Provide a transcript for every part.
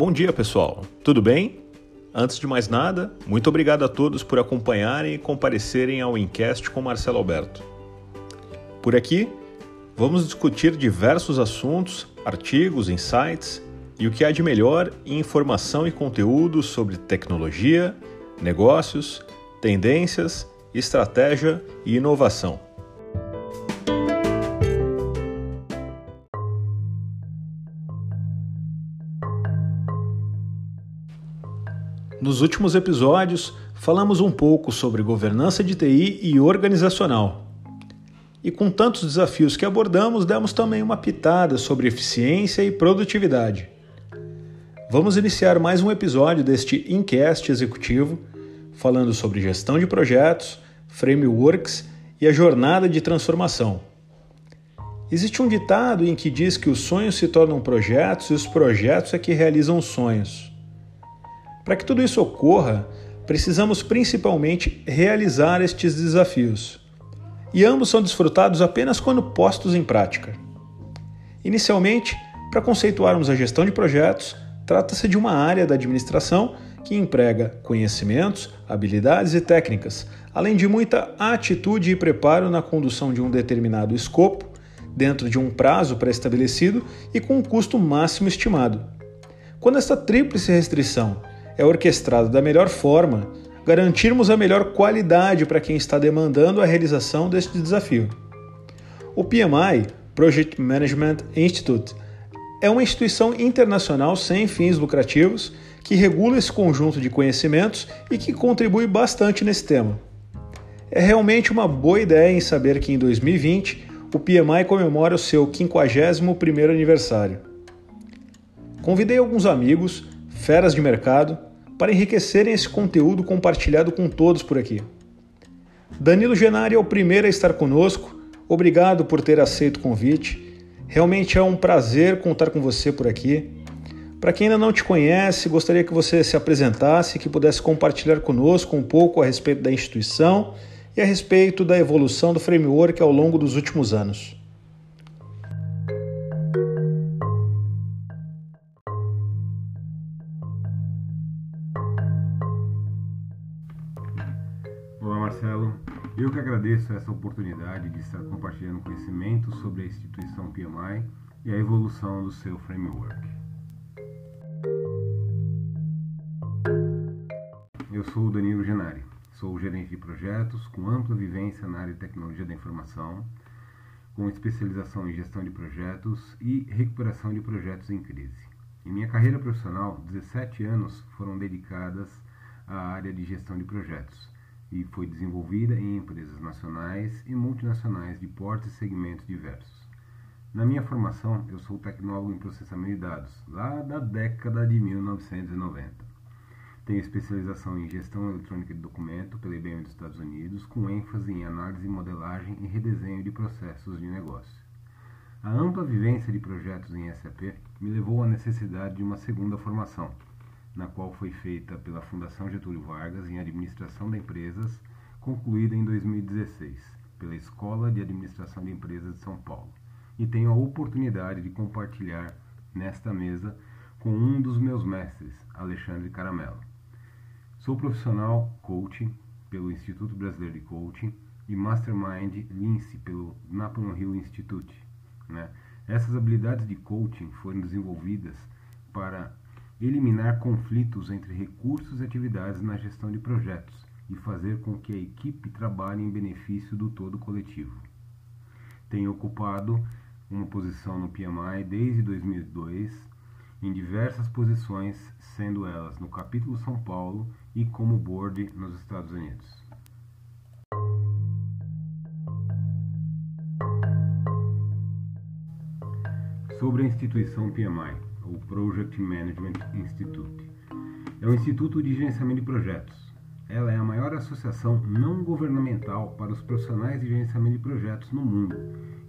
Bom dia, pessoal. Tudo bem? Antes de mais nada, muito obrigado a todos por acompanharem e comparecerem ao Incast com Marcelo Alberto. Por aqui, vamos discutir diversos assuntos, artigos, insights e o que há de melhor em informação e conteúdo sobre tecnologia, negócios, tendências, estratégia e inovação. Nos últimos episódios, falamos um pouco sobre governança de TI e organizacional. E com tantos desafios que abordamos, demos também uma pitada sobre eficiência e produtividade. Vamos iniciar mais um episódio deste Incast executivo, falando sobre gestão de projetos, frameworks e a jornada de transformação. Existe um ditado em que diz que os sonhos se tornam projetos e os projetos é que realizam os sonhos. Para que tudo isso ocorra, precisamos principalmente realizar estes desafios. E ambos são desfrutados apenas quando postos em prática. Inicialmente, para conceituarmos a gestão de projetos, trata-se de uma área da administração que emprega conhecimentos, habilidades e técnicas, além de muita atitude e preparo na condução de um determinado escopo, dentro de um prazo pré-estabelecido e com um custo máximo estimado. Quando esta tríplice restrição é orquestrado da melhor forma, garantirmos a melhor qualidade para quem está demandando a realização deste desafio. O PMI, Project Management Institute, é uma instituição internacional sem fins lucrativos que regula esse conjunto de conhecimentos e que contribui bastante nesse tema. É realmente uma boa ideia em saber que em 2020 o PMI comemora o seu 51º aniversário. Convidei alguns amigos, feras de mercado, para enriquecerem esse conteúdo compartilhado com todos por aqui. Danilo Genari é o primeiro a estar conosco. Obrigado por ter aceito o convite. Realmente é um prazer contar com você por aqui. Para quem ainda não te conhece, gostaria que você se apresentasse, que pudesse compartilhar conosco um pouco a respeito da instituição e a respeito da evolução do framework ao longo dos últimos anos. Agradeço essa oportunidade de estar compartilhando conhecimento sobre a instituição PMI e a evolução do seu framework. Eu sou o Danilo Genari, sou gerente de projetos com ampla vivência na área de tecnologia da informação, com especialização em gestão de projetos e recuperação de projetos em crise. Em minha carreira profissional, 17 anos foram dedicadas à área de gestão de projetos e foi desenvolvida em empresas nacionais e multinacionais de portes e segmentos diversos. Na minha formação, eu sou tecnólogo em processamento de dados, lá da década de 1990. Tenho especialização em gestão eletrônica de documento pela IBM dos Estados Unidos, com ênfase em análise, modelagem e redesenho de processos de negócio. A ampla vivência de projetos em SAP me levou à necessidade de uma segunda formação, na qual foi feita pela Fundação Getúlio Vargas em Administração de Empresas, concluída em 2016 pela Escola de Administração de Empresas de São Paulo. E tenho a oportunidade de compartilhar nesta mesa com um dos meus mestres, Alexandre Caramelo. Sou profissional coaching pelo Instituto Brasileiro de Coaching e Mastermind Lince pelo Napoleon Hill Institute. Né? Essas habilidades de coaching foram desenvolvidas para eliminar conflitos entre recursos e atividades na gestão de projetos e fazer com que a equipe trabalhe em benefício do todo coletivo. Tenho ocupado uma posição no PMI desde 2002, em diversas posições, sendo elas no capítulo São Paulo e como board nos Estados Unidos. Sobre a instituição PMI o Project Management Institute. É um instituto de gerenciamento de projetos. Ela é a maior associação não governamental para os profissionais de gerenciamento de projetos no mundo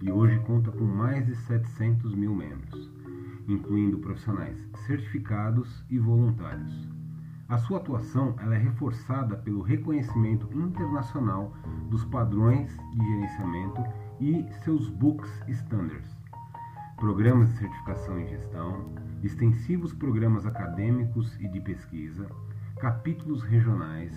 e hoje conta com mais de 700 mil membros, incluindo profissionais certificados e voluntários. A sua atuação ela é reforçada pelo reconhecimento internacional dos padrões de gerenciamento e seus books standards programas de certificação em gestão, extensivos programas acadêmicos e de pesquisa, capítulos regionais,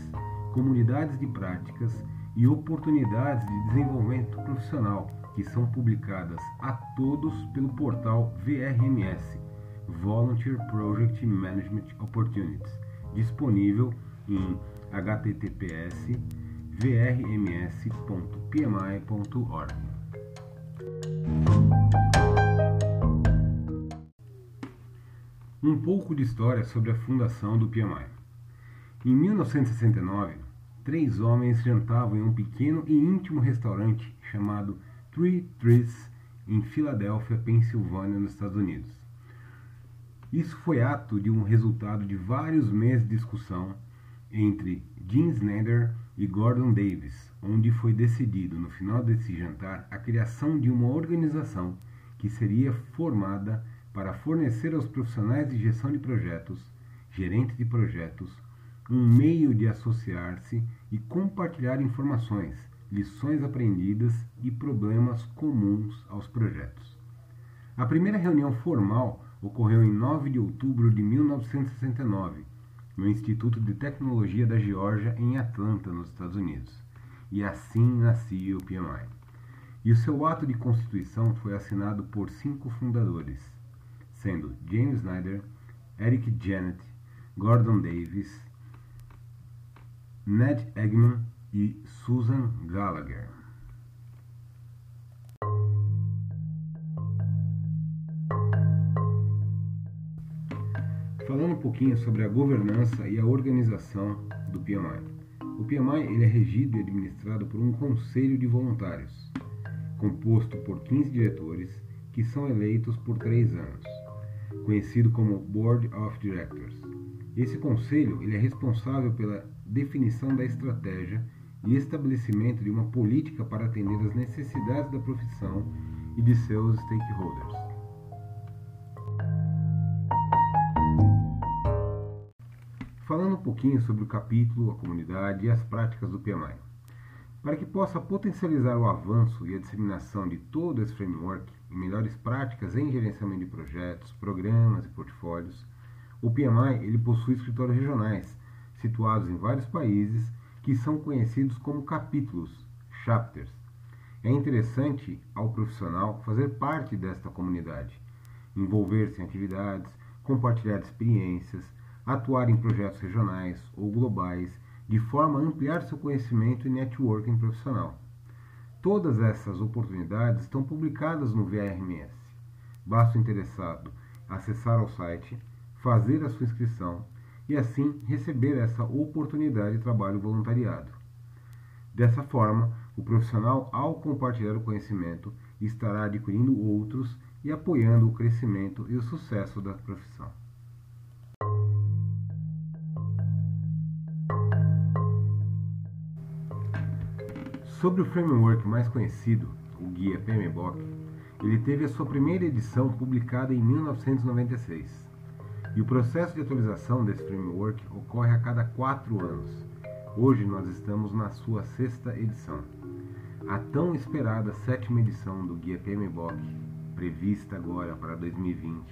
comunidades de práticas e oportunidades de desenvolvimento profissional que são publicadas a todos pelo portal VRMS Volunteer Project Management Opportunities, disponível em https vrms.pmi.org. Um pouco de história sobre a fundação do PMI. Em 1969, três homens jantavam em um pequeno e íntimo restaurante chamado Three Trees, em Filadélfia, Pensilvânia, nos Estados Unidos. Isso foi ato de um resultado de vários meses de discussão entre Gene Snyder e Gordon Davis, onde foi decidido no final desse jantar a criação de uma organização que seria formada para fornecer aos profissionais de gestão de projetos, gerentes de projetos, um meio de associar-se e compartilhar informações, lições aprendidas e problemas comuns aos projetos. A primeira reunião formal ocorreu em 9 de outubro de 1969, no Instituto de Tecnologia da Geórgia, em Atlanta, nos Estados Unidos. E assim nascia o PMI. E o seu ato de constituição foi assinado por cinco fundadores, sendo James Snyder, Eric Janet, Gordon Davis, Ned Eggman e Susan Gallagher. Falando um pouquinho sobre a governança e a organização do PMI. O PMI ele é regido e administrado por um conselho de voluntários, composto por 15 diretores que são eleitos por três anos, conhecido como Board of Directors. Esse conselho ele é responsável pela definição da estratégia e estabelecimento de uma política para atender às necessidades da profissão e de seus stakeholders. Falando um pouquinho sobre o capítulo, a comunidade e as práticas do PMI. Para que possa potencializar o avanço e a disseminação de todo esse framework e melhores práticas em gerenciamento de projetos, programas e portfólios, o PMI ele possui escritórios regionais, situados em vários países, que são conhecidos como capítulos, chapters. É interessante ao profissional fazer parte desta comunidade, envolver-se em atividades, compartilhar experiências, atuar em projetos regionais ou globais, de forma a ampliar seu conhecimento e networking profissional. Todas essas oportunidades estão publicadas no VRMS. Basta o interessado acessar ao site, fazer a sua inscrição e assim receber essa oportunidade de trabalho voluntariado. Dessa forma, o profissional, ao compartilhar o conhecimento, estará adquirindo outros e apoiando o crescimento e o sucesso da profissão. Sobre o framework mais conhecido, o guia PMBOK, ele teve a sua primeira edição publicada em 1996. E o processo de atualização desse framework ocorre a cada quatro anos. Hoje nós estamos na sua sexta edição. A tão esperada sétima edição do Guia PMBOK, prevista agora para 2020,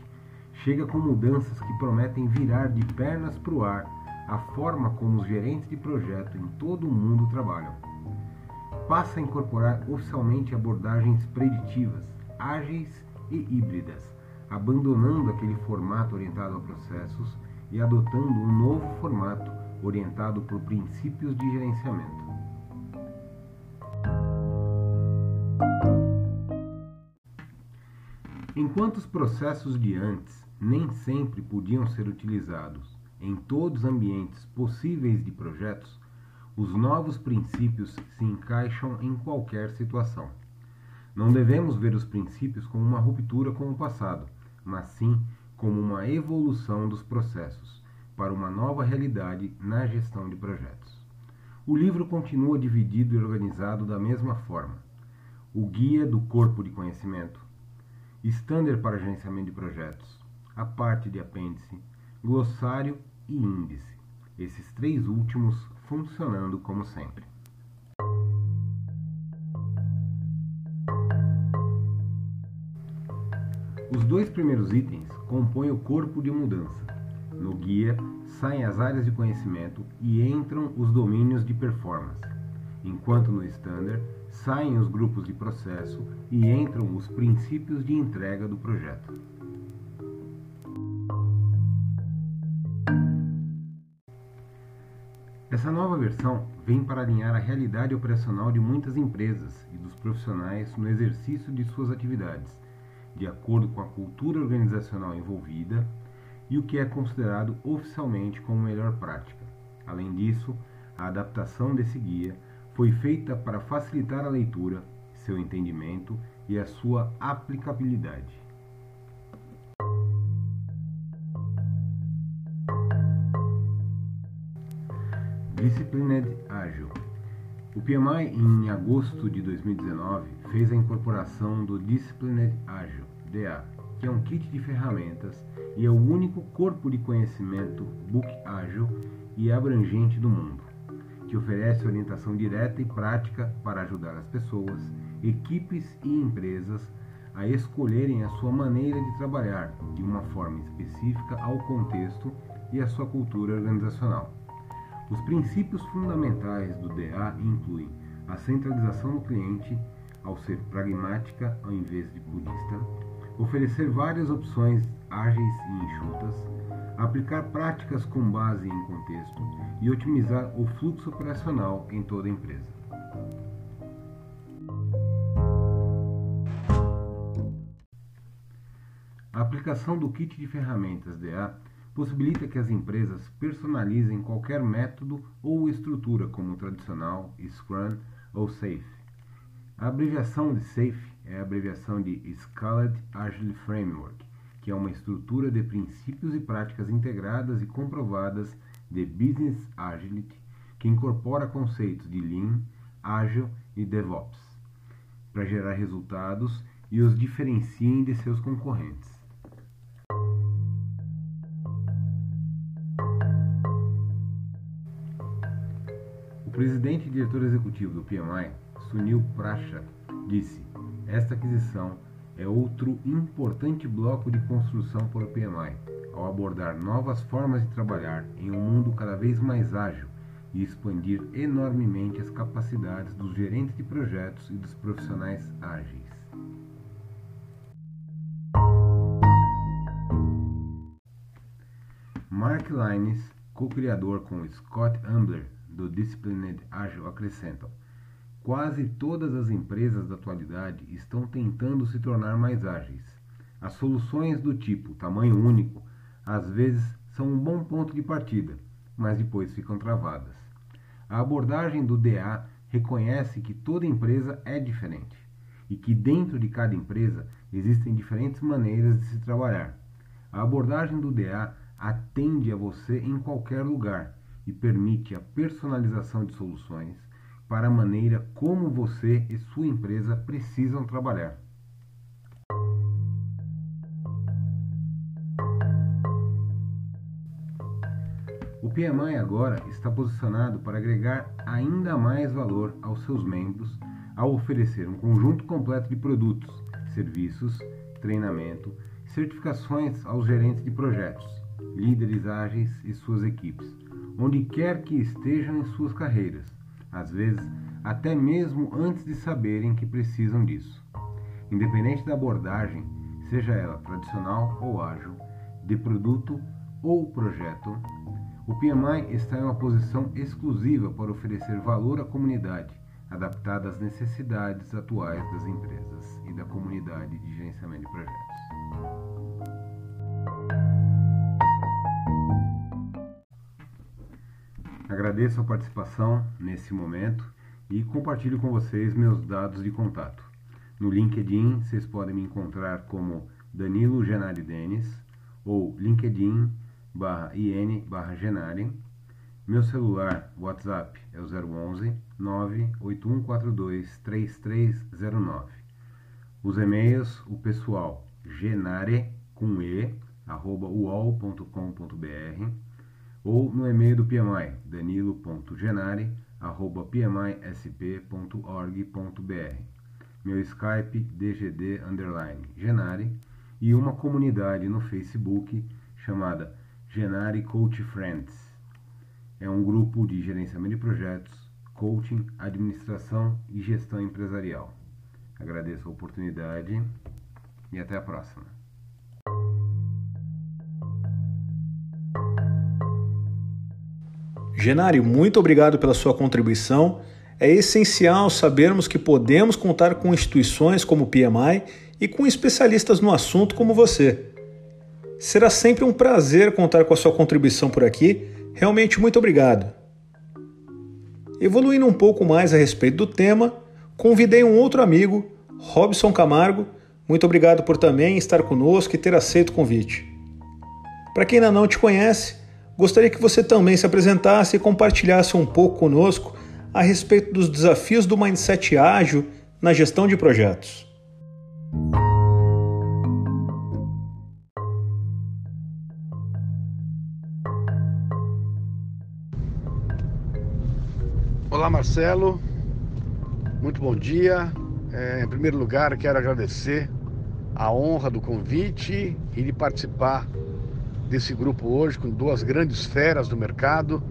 chega com mudanças que prometem virar de pernas para o ar a forma como os gerentes de projeto em todo o mundo trabalham passa a incorporar oficialmente abordagens preditivas, ágeis e híbridas, abandonando aquele formato orientado a processos e adotando um novo formato orientado por princípios de gerenciamento. Enquanto os processos de antes nem sempre podiam ser utilizados em todos os ambientes possíveis de projetos, os novos princípios se encaixam em qualquer situação. Não devemos ver os princípios como uma ruptura com o passado, mas sim como uma evolução dos processos para uma nova realidade na gestão de projetos. O livro continua dividido e organizado da mesma forma. O Guia do Corpo de Conhecimento, Standard para Gerenciamento de Projetos, a parte de apêndice, glossário e índice. Esses três últimos funcionando como sempre. Os dois primeiros itens compõem o corpo de mudança. No guia saem as áreas de conhecimento e entram os domínios de performance, enquanto no standard saem os grupos de processo e entram os princípios de entrega do projeto. Essa nova versão vem para alinhar a realidade operacional de muitas empresas e dos profissionais no exercício de suas atividades, de acordo com a cultura organizacional envolvida e o que é considerado oficialmente como melhor prática. Além disso, a adaptação desse guia foi feita para facilitar a leitura, seu entendimento e a sua aplicabilidade. Disciplined Agile. O PMI, em agosto de 2019, fez a incorporação do Disciplined Agile, DA, que é um kit de ferramentas e é o único corpo de conhecimento Book Agile e abrangente do mundo, que oferece orientação direta e prática para ajudar as pessoas, equipes e empresas a escolherem a sua maneira de trabalhar de uma forma específica ao contexto e à sua cultura organizacional. Os princípios fundamentais do DA incluem a centralização do cliente, ao ser pragmática ao invés de purista, oferecer várias opções ágeis e enxutas, aplicar práticas com base em contexto e otimizar o fluxo operacional em toda a empresa. A aplicação do kit de ferramentas DA possibilita que as empresas personalizem qualquer método ou estrutura como tradicional, Scrum ou SAFe. A abreviação de SAFe é a abreviação de Scaled Agile Framework, que é uma estrutura de princípios e práticas integradas e comprovadas de Business Agility que incorpora conceitos de Lean, Agile e DevOps para gerar resultados e os diferenciem de seus concorrentes. Presidente e diretor executivo do PMI, Sunil Pracha, disse: Esta aquisição é outro importante bloco de construção para o PMI, ao abordar novas formas de trabalhar em um mundo cada vez mais ágil e expandir enormemente as capacidades dos gerentes de projetos e dos profissionais ágeis. Mark Lines, co-criador com Scott Ambler do Disciplined Agile acrescentam: quase todas as empresas da atualidade estão tentando se tornar mais ágeis. As soluções do tipo tamanho único às vezes são um bom ponto de partida, mas depois ficam travadas. A abordagem do DA reconhece que toda empresa é diferente e que dentro de cada empresa existem diferentes maneiras de se trabalhar. A abordagem do DA atende a você em qualquer lugar e permite a personalização de soluções para a maneira como você e sua empresa precisam trabalhar. O PMI agora está posicionado para agregar ainda mais valor aos seus membros ao oferecer um conjunto completo de produtos, serviços, treinamento, certificações aos gerentes de projetos, líderes ágeis e suas equipes onde quer que estejam em suas carreiras, às vezes até mesmo antes de saberem que precisam disso. Independente da abordagem, seja ela tradicional ou ágil, de produto ou projeto, o PMI está em uma posição exclusiva para oferecer valor à comunidade, adaptada às necessidades atuais das empresas e da comunidade de gerenciamento de projetos. Agradeço a participação nesse momento e compartilho com vocês meus dados de contato. No LinkedIn vocês podem me encontrar como Danilo Genari Denis ou LinkedIn barra IN barra Genari. Meu celular WhatsApp é o 011 98142 3309. Os e-mails, o pessoal genare com e arroba uol.com.br ou no e-mail do PMI, danilo.genari.pmisp.org.br. Meu Skype, dgd, genari, e uma comunidade no Facebook chamada Genari Coach Friends. É um grupo de gerenciamento de projetos, coaching, administração e gestão empresarial. Agradeço a oportunidade e até a próxima. Genari, muito obrigado pela sua contribuição. É essencial sabermos que podemos contar com instituições como o PMI e com especialistas no assunto como você. Será sempre um prazer contar com a sua contribuição por aqui. Realmente muito obrigado. Evoluindo um pouco mais a respeito do tema, convidei um outro amigo, Robson Camargo. Muito obrigado por também estar conosco e ter aceito o convite. Para quem ainda não te conhece, gostaria que você também se apresentasse e compartilhasse um pouco conosco a respeito dos desafios do mindset ágil na gestão de projetos. Olá, Marcelo. Muito bom dia. É, em primeiro lugar, quero agradecer a honra do convite e de participar desse grupo hoje com duas grandes feras do mercado,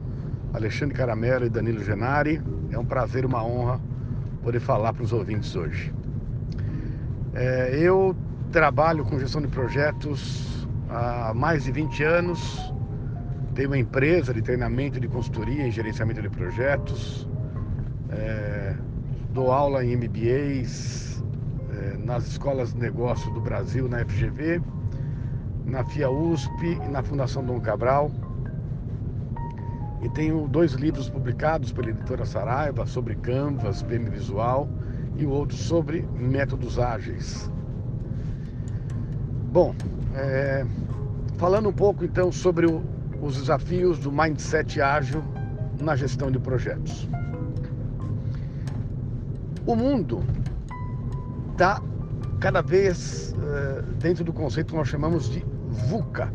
Alexandre Caramelo e Danilo Genari. É um prazer, uma honra poder falar para os ouvintes hoje. É, eu trabalho com gestão de projetos há mais de 20 anos. Tenho uma empresa de treinamento de consultoria em gerenciamento de projetos. É, dou aula em MBAs é, nas escolas de negócio do Brasil, na FGV, na FIA USP e na Fundação Dom Cabral. E tenho dois livros publicados pela editora Saraiva sobre Canvas, PM Visual e o outro sobre métodos ágeis. Bom, é, falando um pouco então sobre o, os desafios do mindset ágil na gestão de projetos. O mundo está cada vez uh, dentro do conceito que nós chamamos de VUCA.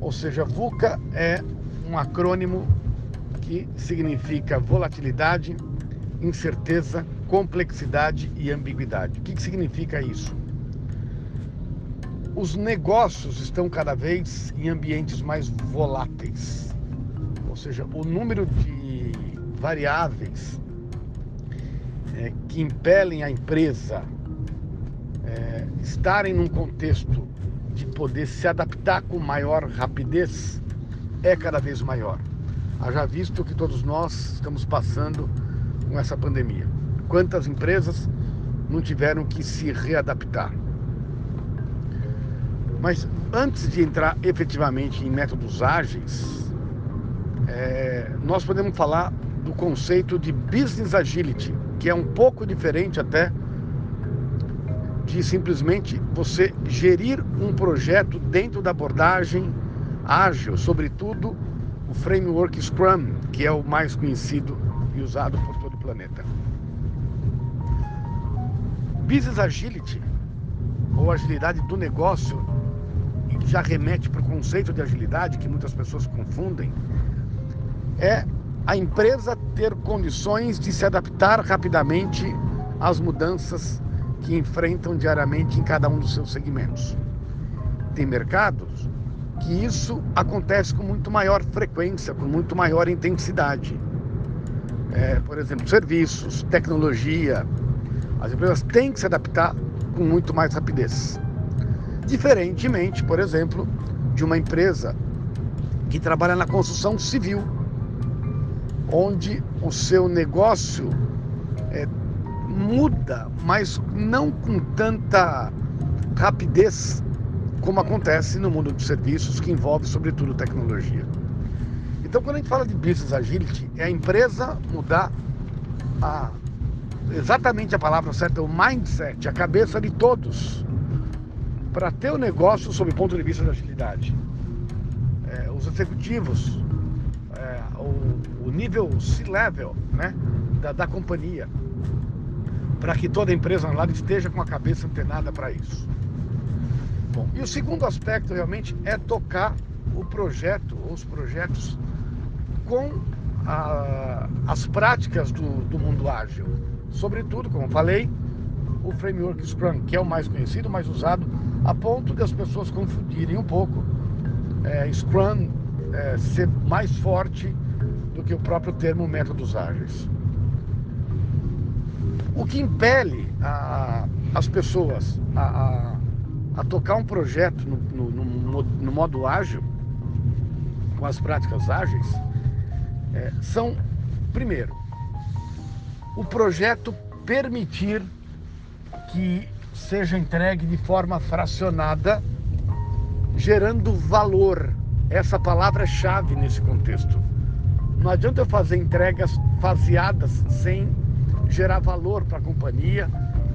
Ou seja, VUCA é um acrônimo que significa volatilidade, incerteza, complexidade e ambiguidade. O que, significa isso? Os negócios estão cada vez em ambientes mais voláteis, ou seja, o número de variáveis é, que impelem a empresa é, estarem num contexto de poder se adaptar com maior rapidez é cada vez maior. Haja visto que todos nós estamos passando com essa pandemia. Quantas empresas não tiveram que se readaptar? Mas antes de entrar efetivamente em métodos ágeis, é, nós podemos falar do conceito de business agility, que é um pouco diferente até de simplesmente você gerir um projeto dentro da abordagem ágil, sobretudo o framework Scrum, que é o mais conhecido e usado por todo o planeta. Business Agility, ou agilidade do negócio, já remete para o conceito de agilidade que muitas pessoas confundem, é a empresa ter condições de se adaptar rapidamente às mudanças que enfrentam diariamente em cada um dos seus segmentos. Tem mercados que isso acontece com muito maior frequência, com muito maior intensidade. É, por exemplo, serviços, tecnologia. As empresas têm que se adaptar com muito mais rapidez. Diferentemente, por exemplo, de uma empresa que trabalha na construção civil onde o seu negócio é, muda, mas não com tanta rapidez como acontece no mundo dos serviços, que envolve sobretudo tecnologia. Então, quando a gente fala de business agility, é a empresa mudar a, exatamente a palavra certa, o mindset, a cabeça de todos, para ter o negócio sob o ponto de vista da agilidade. É, os executivos é, o, o, nível C-level né, da, da companhia, para que toda empresa lá esteja com a cabeça antenada para isso. Bom, e o segundo aspecto realmente é tocar o projeto, ou os projetos, com a, as práticas do, do mundo ágil. Sobretudo, como falei, o framework Scrum, que é o mais conhecido, mais usado, a ponto de as pessoas confundirem um pouco é, Scrum é, ser mais forte do que o próprio termo métodos ágeis. O que impele a, as pessoas a, a, a, tocar um projeto no, no, no, no, modo ágil, com as práticas ágeis, é, são, primeiro, o projeto permitir que seja entregue de forma fracionada, gerando valor. Essa palavra é nesse contexto. Não adianta eu fazer entregas faseadas sem gerar valor para a companhia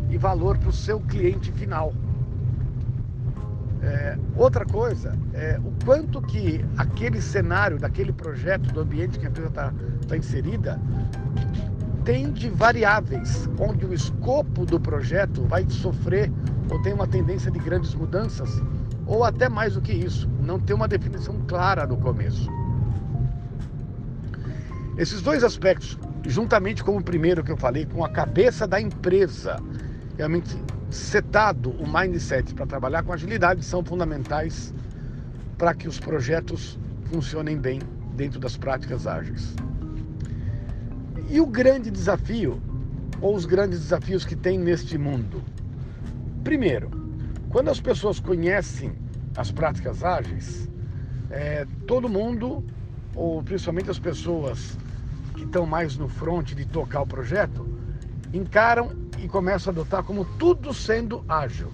e valor para o seu cliente final. É, outra coisa é o quanto que aquele cenário, daquele projeto, do ambiente que a empresa está tá inserida, tem de variáveis, onde o escopo do projeto vai sofrer ou tem uma tendência de grandes mudanças, ou até mais do que isso, não tem uma definição clara no começo. Esses dois aspectos, juntamente com o primeiro que eu falei, com a cabeça da empresa, realmente setado o mindset para trabalhar com agilidade, são fundamentais para que os projetos funcionem bem dentro das práticas ágeis. E o grande desafio, ou os grandes desafios que tem neste mundo? Primeiro, quando as pessoas conhecem as práticas ágeis, é, todo mundo, ou principalmente as pessoas que estão mais no front de tocar o projeto, encaram e começam a adotar como tudo sendo ágil.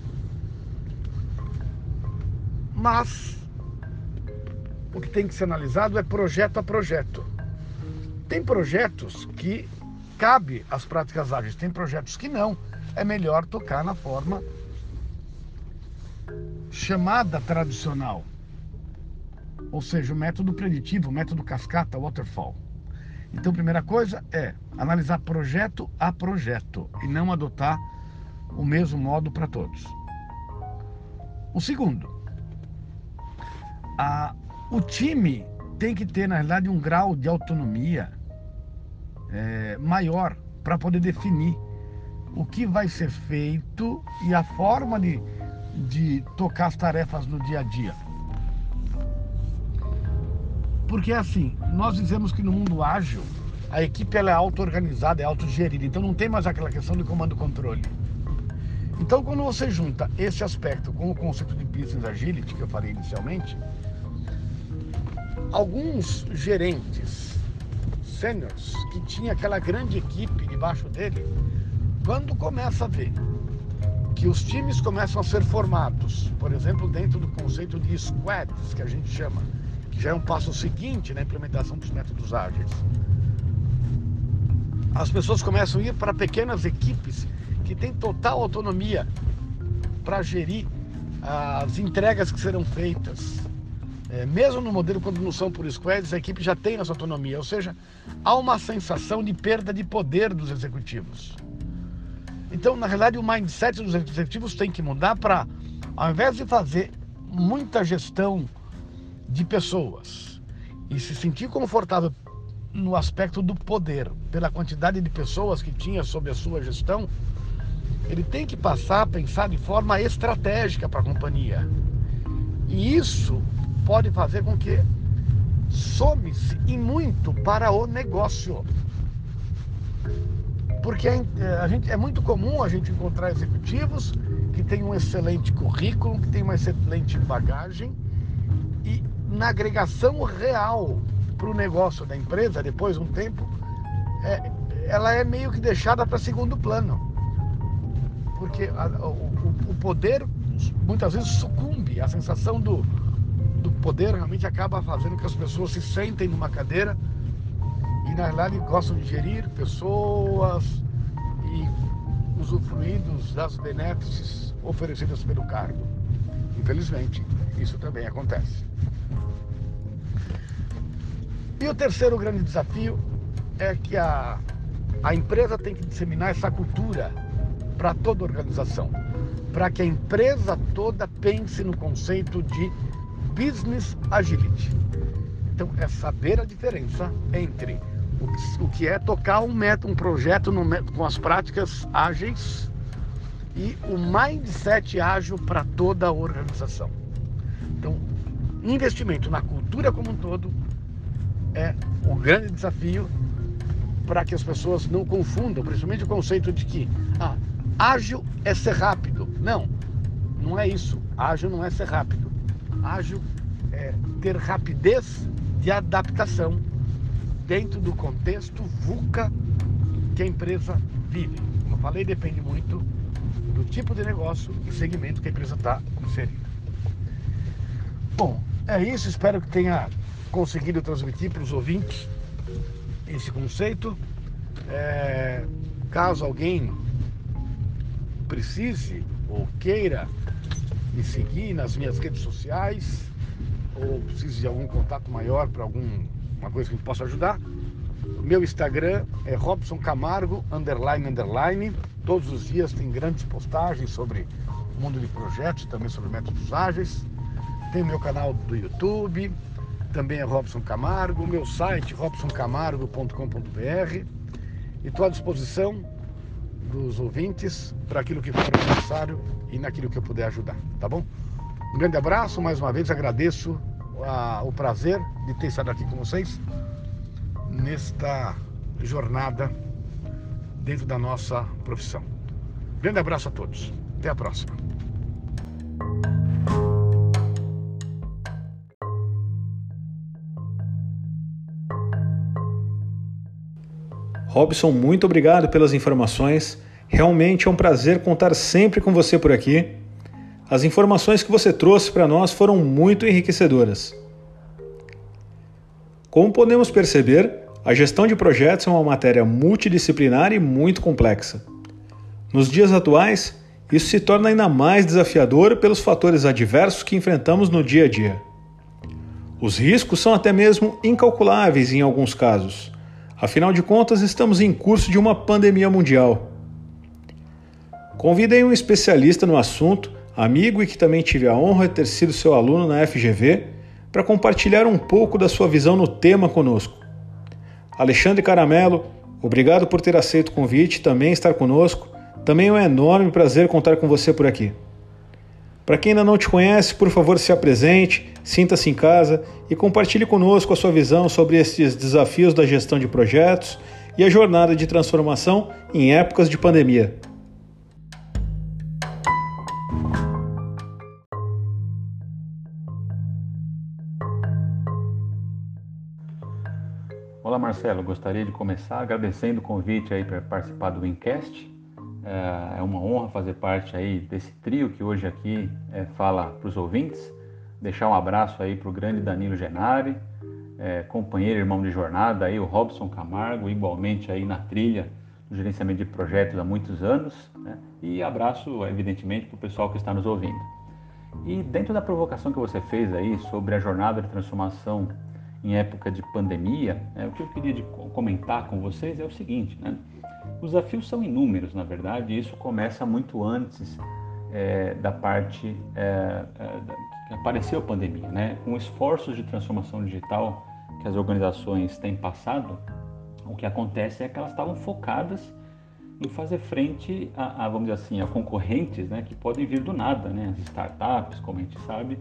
Mas o que tem que ser analisado é projeto a projeto. Tem projetos que cabe as práticas ágeis, tem projetos que não. É melhor tocar na forma chamada tradicional. Ou seja, o método preditivo, o método cascata, waterfall. Então, primeira coisa é analisar projeto a projeto e não adotar o mesmo modo para todos. O segundo, a, o time tem que ter, na realidade, um grau de autonomia é, maior para poder definir o que vai ser feito e a forma de, de tocar as tarefas no dia a dia. Porque assim, nós dizemos que no mundo ágil a equipe ela é auto-organizada, é auto-gerida, então não tem mais aquela questão de comando-controle. Então, quando você junta esse aspecto com o conceito de Business Agility, que eu falei inicialmente, alguns gerentes seniors que tinha aquela grande equipe debaixo dele, quando começa a ver que os times começam a ser formados, por exemplo, dentro do conceito de squads, que a gente chama, que já é um passo seguinte na implementação dos métodos ágeis. As pessoas começam a ir para pequenas equipes que têm total autonomia para gerir as entregas que serão feitas. É, mesmo no modelo, quando não são por squads, a equipe já tem essa autonomia, ou seja, há uma sensação de perda de poder dos executivos. Então, na realidade, o mindset dos executivos tem que mudar para, ao invés de fazer muita gestão de pessoas e se sentir confortável no aspecto do poder, pela quantidade de pessoas que tinha sob a sua gestão, ele tem que passar a pensar de forma estratégica para a companhia. E isso pode fazer com que some-se e muito para o negócio. Porque a, a gente, é muito comum a gente encontrar executivos que têm um excelente currículo, que têm uma excelente bagagem, na agregação real para o negócio da empresa, depois de um tempo, é, ela é meio que deixada para segundo plano. Porque a, o, o, poder muitas vezes sucumbe, a sensação do, do poder realmente acaba fazendo que as pessoas se sentem numa cadeira e na realidade gostam de gerir pessoas e usufruir das benefícios oferecidos pelo cargo. Infelizmente, isso também acontece. E o terceiro grande desafio é que a, a empresa tem que disseminar essa cultura para toda a organização, para que a empresa toda pense no conceito de business agility. Então, é saber a diferença entre o que, o que é tocar um, método, um projeto no, com as práticas ágeis e o mindset ágil para toda a organização. Então, investimento na cultura como um todo é o grande desafio para que as pessoas não confundam, principalmente o conceito de que ah, ágil é ser rápido. Não, não é isso. Ágil não é ser rápido. Ágil é ter rapidez de adaptação dentro do contexto VUCA que a empresa vive. Como eu falei, depende muito do tipo de negócio e segmento que a empresa está inserida. Bom, é isso. Espero que tenha conseguido transmitir para os ouvintes esse conceito. É, caso alguém precise ou queira me seguir nas minhas redes sociais ou precise de algum contato maior para alguma coisa que eu possa ajudar, meu Instagram é Robson Camargo, underline, underline. Todos os dias tem grandes postagens sobre o mundo de projetos, também sobre métodos ágeis. Tem o meu canal do YouTube, também é Robson Camargo, meu site robsoncamargo.com.br e estou à disposição dos ouvintes para aquilo que for necessário e naquilo que eu puder ajudar, tá bom? Um grande abraço, mais uma vez agradeço a, o prazer de ter estado aqui com vocês nesta jornada dentro da nossa profissão. Grande abraço a todos. Até a próxima. Robson, muito obrigado pelas informações. Realmente é um prazer contar sempre com você por aqui. As informações que você trouxe para nós foram muito enriquecedoras. Como podemos perceber, a gestão de projetos é uma matéria multidisciplinar e muito complexa. Nos dias atuais, isso se torna ainda mais desafiador pelos fatores adversos que enfrentamos no dia a dia. Os riscos são até mesmo incalculáveis em alguns casos. Afinal de contas, estamos em curso de uma pandemia mundial. Convidei um especialista no assunto, amigo e que também tive a honra de ter sido seu aluno na FGV, para compartilhar um pouco da sua visão no tema conosco. Alexandre Caramelo, obrigado por ter aceito o convite e também estar conosco. Também é um enorme prazer contar com você por aqui. Para quem ainda não te conhece, por favor, se apresente, sinta-se em casa e compartilhe conosco a sua visão sobre esses desafios da gestão de projetos e a jornada de transformação em épocas de pandemia. Olá Marcelo, gostaria de começar agradecendo o convite aí para participar do Wincast. É, é uma honra fazer parte aí desse trio que hoje aqui é, fala para os ouvintes. Deixar um abraço aí para o grande Danilo Genari, é, companheiro, irmão de jornada aí, o Robson Camargo, igualmente aí na trilha do gerenciamento de projetos há muitos anos. Né? E abraço, evidentemente, para o pessoal que está nos ouvindo. E dentro da provocação que você fez aí sobre a jornada de transformação em época de pandemia, né, o que eu queria comentar com vocês é o seguinte, né? Os desafios são inúmeros, na verdade, e isso começa muito antes é, da parte é, é, que apareceu a pandemia, né? Com esforços de transformação digital que as organizações têm passado, o que acontece é que elas estavam focadas em fazer frente a, a, vamos dizer assim, a concorrentes, né, que podem vir do nada, né? As startups, como a gente sabe,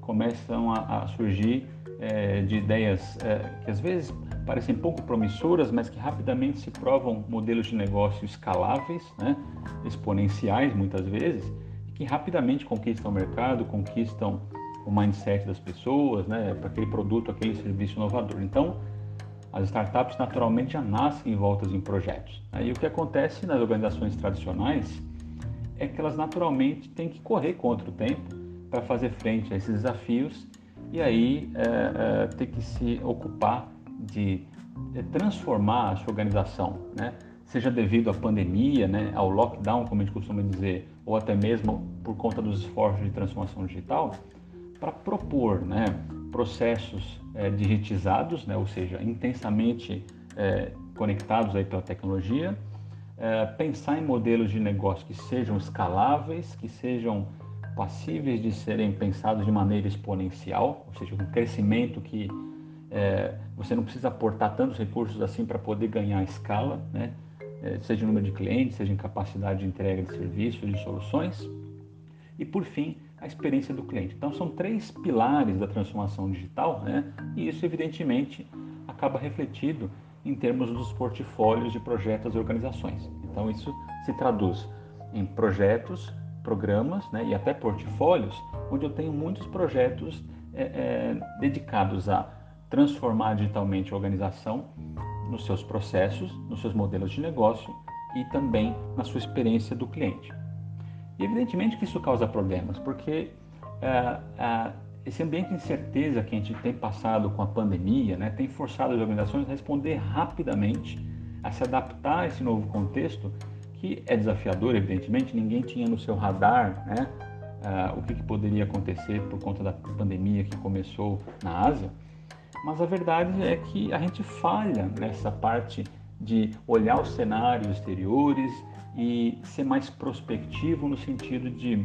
começam a, a surgir é, de ideias é, que às vezes parecem pouco promissoras, mas que rapidamente se provam modelos de negócio escaláveis, né, exponenciais muitas vezes, que rapidamente conquistam o mercado, conquistam o mindset das pessoas, né, para aquele produto, aquele serviço inovador. Então, as startups naturalmente já nascem envoltas em projetos. Aí o que acontece nas organizações tradicionais é que elas naturalmente têm que correr contra o tempo para fazer frente a esses desafios e aí é, é, ter que se ocupar de é, transformar a sua organização, né? seja devido à pandemia, né, ao lockdown, como a gente costuma dizer, ou até mesmo por conta dos esforços de transformação digital, para propor né, processos é, digitizados, né, ou seja, intensamente é, conectados aí pela tecnologia, é, pensar em modelos de negócio que sejam escaláveis, que sejam passíveis de serem pensados de maneira exponencial, ou seja, um crescimento que é, você não precisa aportar tantos recursos assim para poder ganhar escala, né? é, seja em número de clientes, seja em capacidade de entrega de serviços, de soluções. E por fim, a experiência do cliente. Então são três pilares da transformação digital, né? E isso evidentemente acaba refletido em termos dos portfólios de projetos e organizações. Então isso se traduz em projetos, programas né, e até portfólios, onde eu tenho muitos projetos é, é, dedicados a transformar digitalmente a organização nos seus processos, nos seus modelos de negócio e também na sua experiência do cliente. E evidentemente que isso causa problemas, porque é, é, esse ambiente de incerteza que a gente tem passado com a pandemia né, tem forçado as organizações a responder rapidamente, a se adaptar a esse novo contexto, que é desafiador, evidentemente, ninguém tinha no seu radar né, uh, o que, que, poderia acontecer por conta da pandemia que começou na Ásia, mas a verdade é que a gente falha nessa parte de olhar os cenários exteriores e ser mais prospectivo no sentido de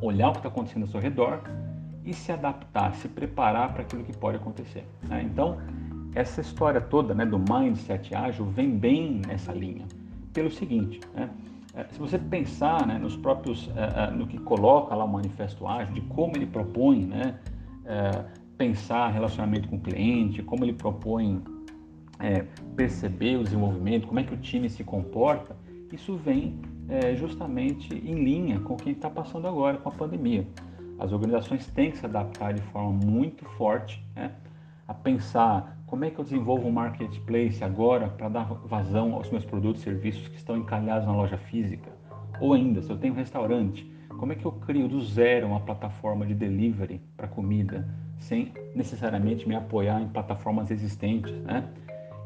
olhar o que está acontecendo ao seu redor e se adaptar, se preparar para aquilo que pode acontecer. Né? Então, essa história toda né, do mindset ágil vem bem nessa linha, pelo seguinte, né? É, se você pensar né, nos próprios, uh, uh, no que coloca lá o manifesto ágil, de como ele propõe né, pensar relacionamento com o cliente, como ele propõe perceber o desenvolvimento, como é que o time se comporta, isso vem justamente em linha com o que está passando agora com a pandemia. As organizações têm que se adaptar de forma muito forte né, a pensar como é que eu desenvolvo um marketplace agora para dar vazão aos meus produtos e serviços que estão encalhados na loja física? Ou ainda, se eu tenho um restaurante, como é que eu crio do zero uma plataforma de delivery para comida, sem necessariamente me apoiar em plataformas existentes? Né?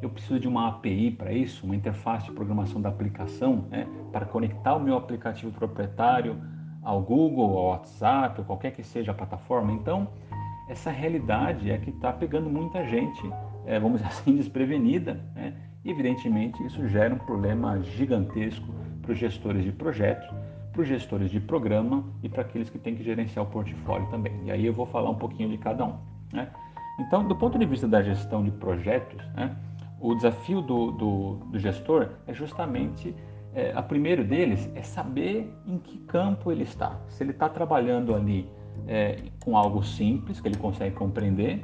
Eu preciso de uma API para isso, uma interface de programação da aplicação, né? para conectar o meu aplicativo proprietário ao Google, ao WhatsApp, ou qualquer que seja a plataforma. Então, essa realidade é que está pegando muita gente, é, vamos dizer assim, desprevenida, né? e evidentemente isso gera um problema gigantesco para os gestores de projetos, para os gestores de programa e para aqueles que têm que gerenciar o portfólio também. E aí eu vou falar um pouquinho de cada um. Né? Então, do ponto de vista da gestão de projetos, né, o desafio do, do, do, gestor é justamente, é, a primeiro deles é saber em que campo ele está. Se ele está trabalhando ali é, com algo simples, que ele consegue compreender.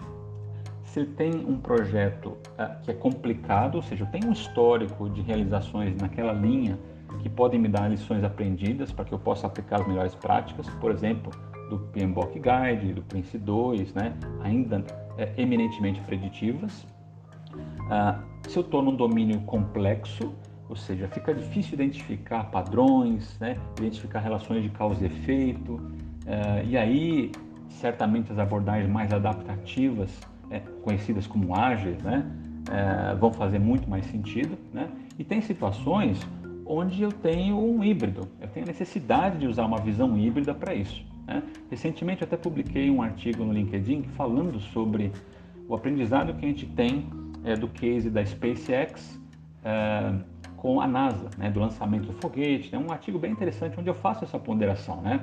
Se ele tem um projeto é, que é complicado, ou seja, tenho um histórico de realizações naquela linha que podem me dar lições aprendidas para que eu possa aplicar as melhores práticas, por exemplo, do PMBOK Guide, do Prince 2, né? ainda é, eminentemente preditivas. Ah, se eu estou num domínio complexo, ou seja, fica difícil identificar padrões, né? identificar relações de causa e efeito, Uh, e aí, certamente as abordagens mais adaptativas, é, conhecidas como ágeis, né, uh, vão fazer muito mais sentido. Né? E tem situações onde eu tenho um híbrido, eu tenho a necessidade de usar uma visão híbrida para isso. Né? Recentemente eu até publiquei um artigo no LinkedIn falando sobre o aprendizado que a gente tem é, do case da SpaceX é, com a NASA, né, do lançamento do foguete. É um artigo bem interessante onde eu faço essa ponderação. Né?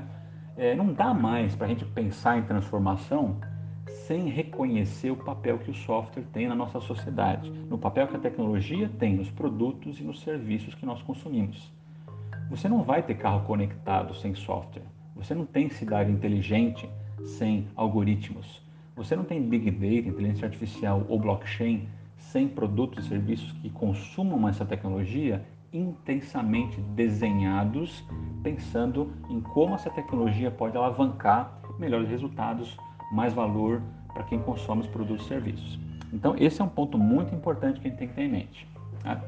É, não dá mais para a gente pensar em transformação sem reconhecer o papel que o software tem na nossa sociedade, no papel que a tecnologia tem nos produtos e nos serviços que nós consumimos. Você não vai ter carro conectado sem software. Você não tem cidade inteligente sem algoritmos. Você não tem big data, inteligência artificial ou blockchain sem produtos e serviços que consumam essa tecnologia intensamente desenhados, pensando em como essa tecnologia pode alavancar melhores resultados, mais valor para quem consome os produtos e serviços. Então, esse é um ponto muito importante que a gente tem que ter em mente né?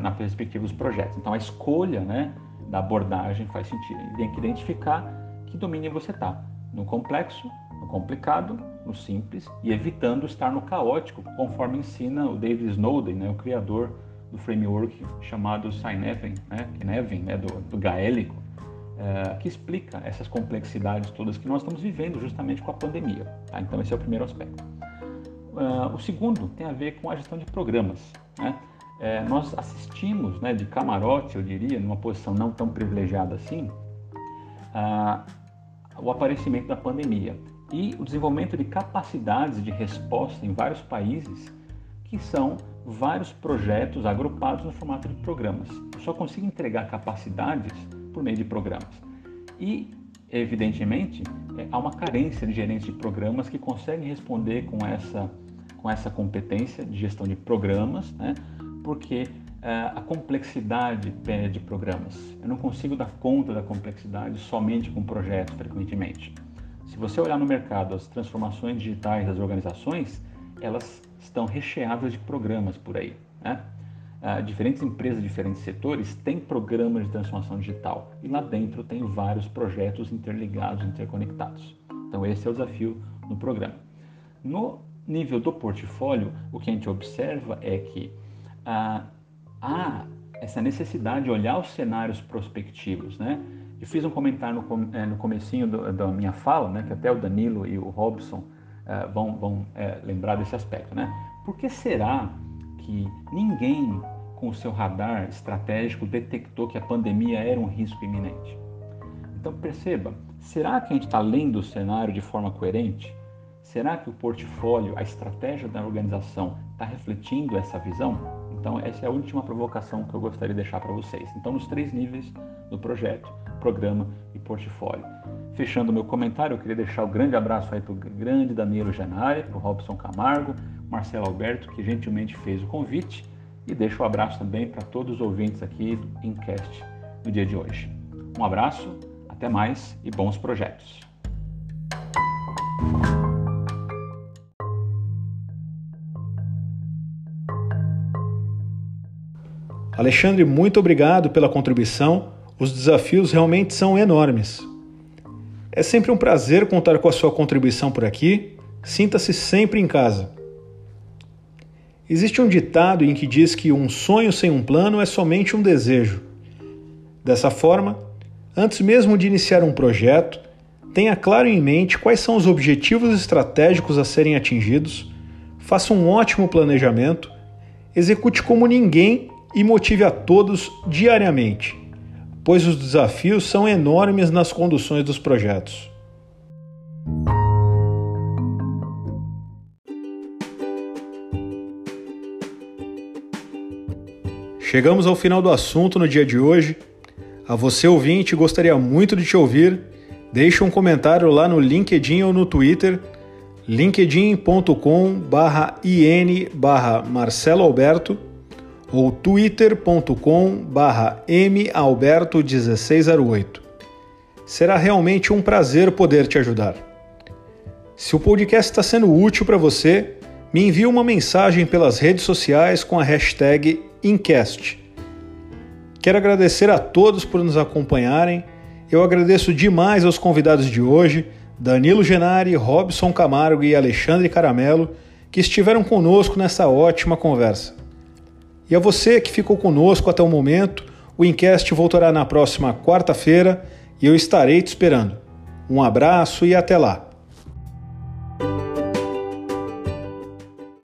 Na perspectiva dos projetos. Então, a escolha né, da abordagem faz sentido. Tem que identificar que domínio você está, no complexo, no complicado, no simples e evitando estar no caótico, conforme ensina o David Snowden, né, o criador do framework chamado Cynefin, né, né, do, do gaélico, é, que explica essas complexidades todas que nós estamos vivendo justamente com a pandemia. Tá? Então, esse é o primeiro aspecto. Uh, o segundo tem a ver com a gestão de programas. Né? É, nós assistimos né, de camarote, eu diria, numa posição não tão privilegiada assim, uh, o aparecimento da pandemia e o desenvolvimento de capacidades de resposta em vários países que são vários projetos agrupados no formato de programas. Eu só consigo entregar capacidades por meio de programas. E, evidentemente, é, há uma carência de gerentes de programas que conseguem responder com essa, com essa competência de gestão de programas, né? porque é, a complexidade de programas. Eu não consigo dar conta da complexidade somente com projetos, frequentemente. Se você olhar no mercado as transformações digitais das organizações, elas estão recheadas de programas por aí. Né? Uh, diferentes empresas, diferentes setores têm programas de transformação digital e lá dentro tem vários projetos interligados, interconectados. Então esse é o desafio no programa. No nível do portfólio, o que a gente observa é que uh, há essa necessidade de olhar os cenários prospectivos, né? Eu fiz um comentário no, é, no comecinho do, da minha fala, né, que até o Danilo e o Robson uh, vão, vão é, lembrar desse aspecto, né? Por que será que ninguém com o seu radar estratégico detectou que a pandemia era um risco iminente? Então perceba, será que a gente está lendo o cenário de forma coerente? Será que o portfólio, a estratégia da organização está refletindo essa visão? Então essa é a última provocação que eu gostaria de deixar para vocês. Então nos três níveis do projeto, programa e portfólio. Fechando meu comentário, eu queria deixar o um grande abraço aí para o grande Danilo Janari, para o Robson Camargo, Marcelo Alberto, que gentilmente fez o convite, e deixo o um abraço também para todos os ouvintes aqui do Incast no dia de hoje. Um abraço, até mais e bons projetos. Alexandre, muito obrigado pela contribuição. Os desafios realmente são enormes. É sempre um prazer contar com a sua contribuição por aqui. Sinta-se sempre em casa. Existe um ditado em que diz que um sonho sem um plano é somente um desejo. Dessa forma, antes mesmo de iniciar um projeto, tenha claro em mente quais são os objetivos estratégicos a serem atingidos, faça um ótimo planejamento, execute como ninguém e motive a todos diariamente pois os desafios são enormes nas conduções dos projetos. Chegamos ao final do assunto no dia de hoje. A você ouvinte, gostaria muito de te ouvir. Deixe um comentário lá no LinkedIn ou no Twitter, linkedin.com/in/marcelo Alberto ou twitter.com malberto1608. Será realmente um prazer poder te ajudar. Se o podcast está sendo útil para você, me envie uma mensagem pelas redes sociais com a hashtag Incast. Quero agradecer a todos por nos acompanharem. Eu agradeço demais aos convidados de hoje, Danilo Genari, Robson Camargo e Alexandre Caramelo, que estiveram conosco nessa ótima conversa. E a você que ficou conosco até o momento, o Incast voltará na próxima quarta-feira e eu estarei te esperando. Um abraço e até lá!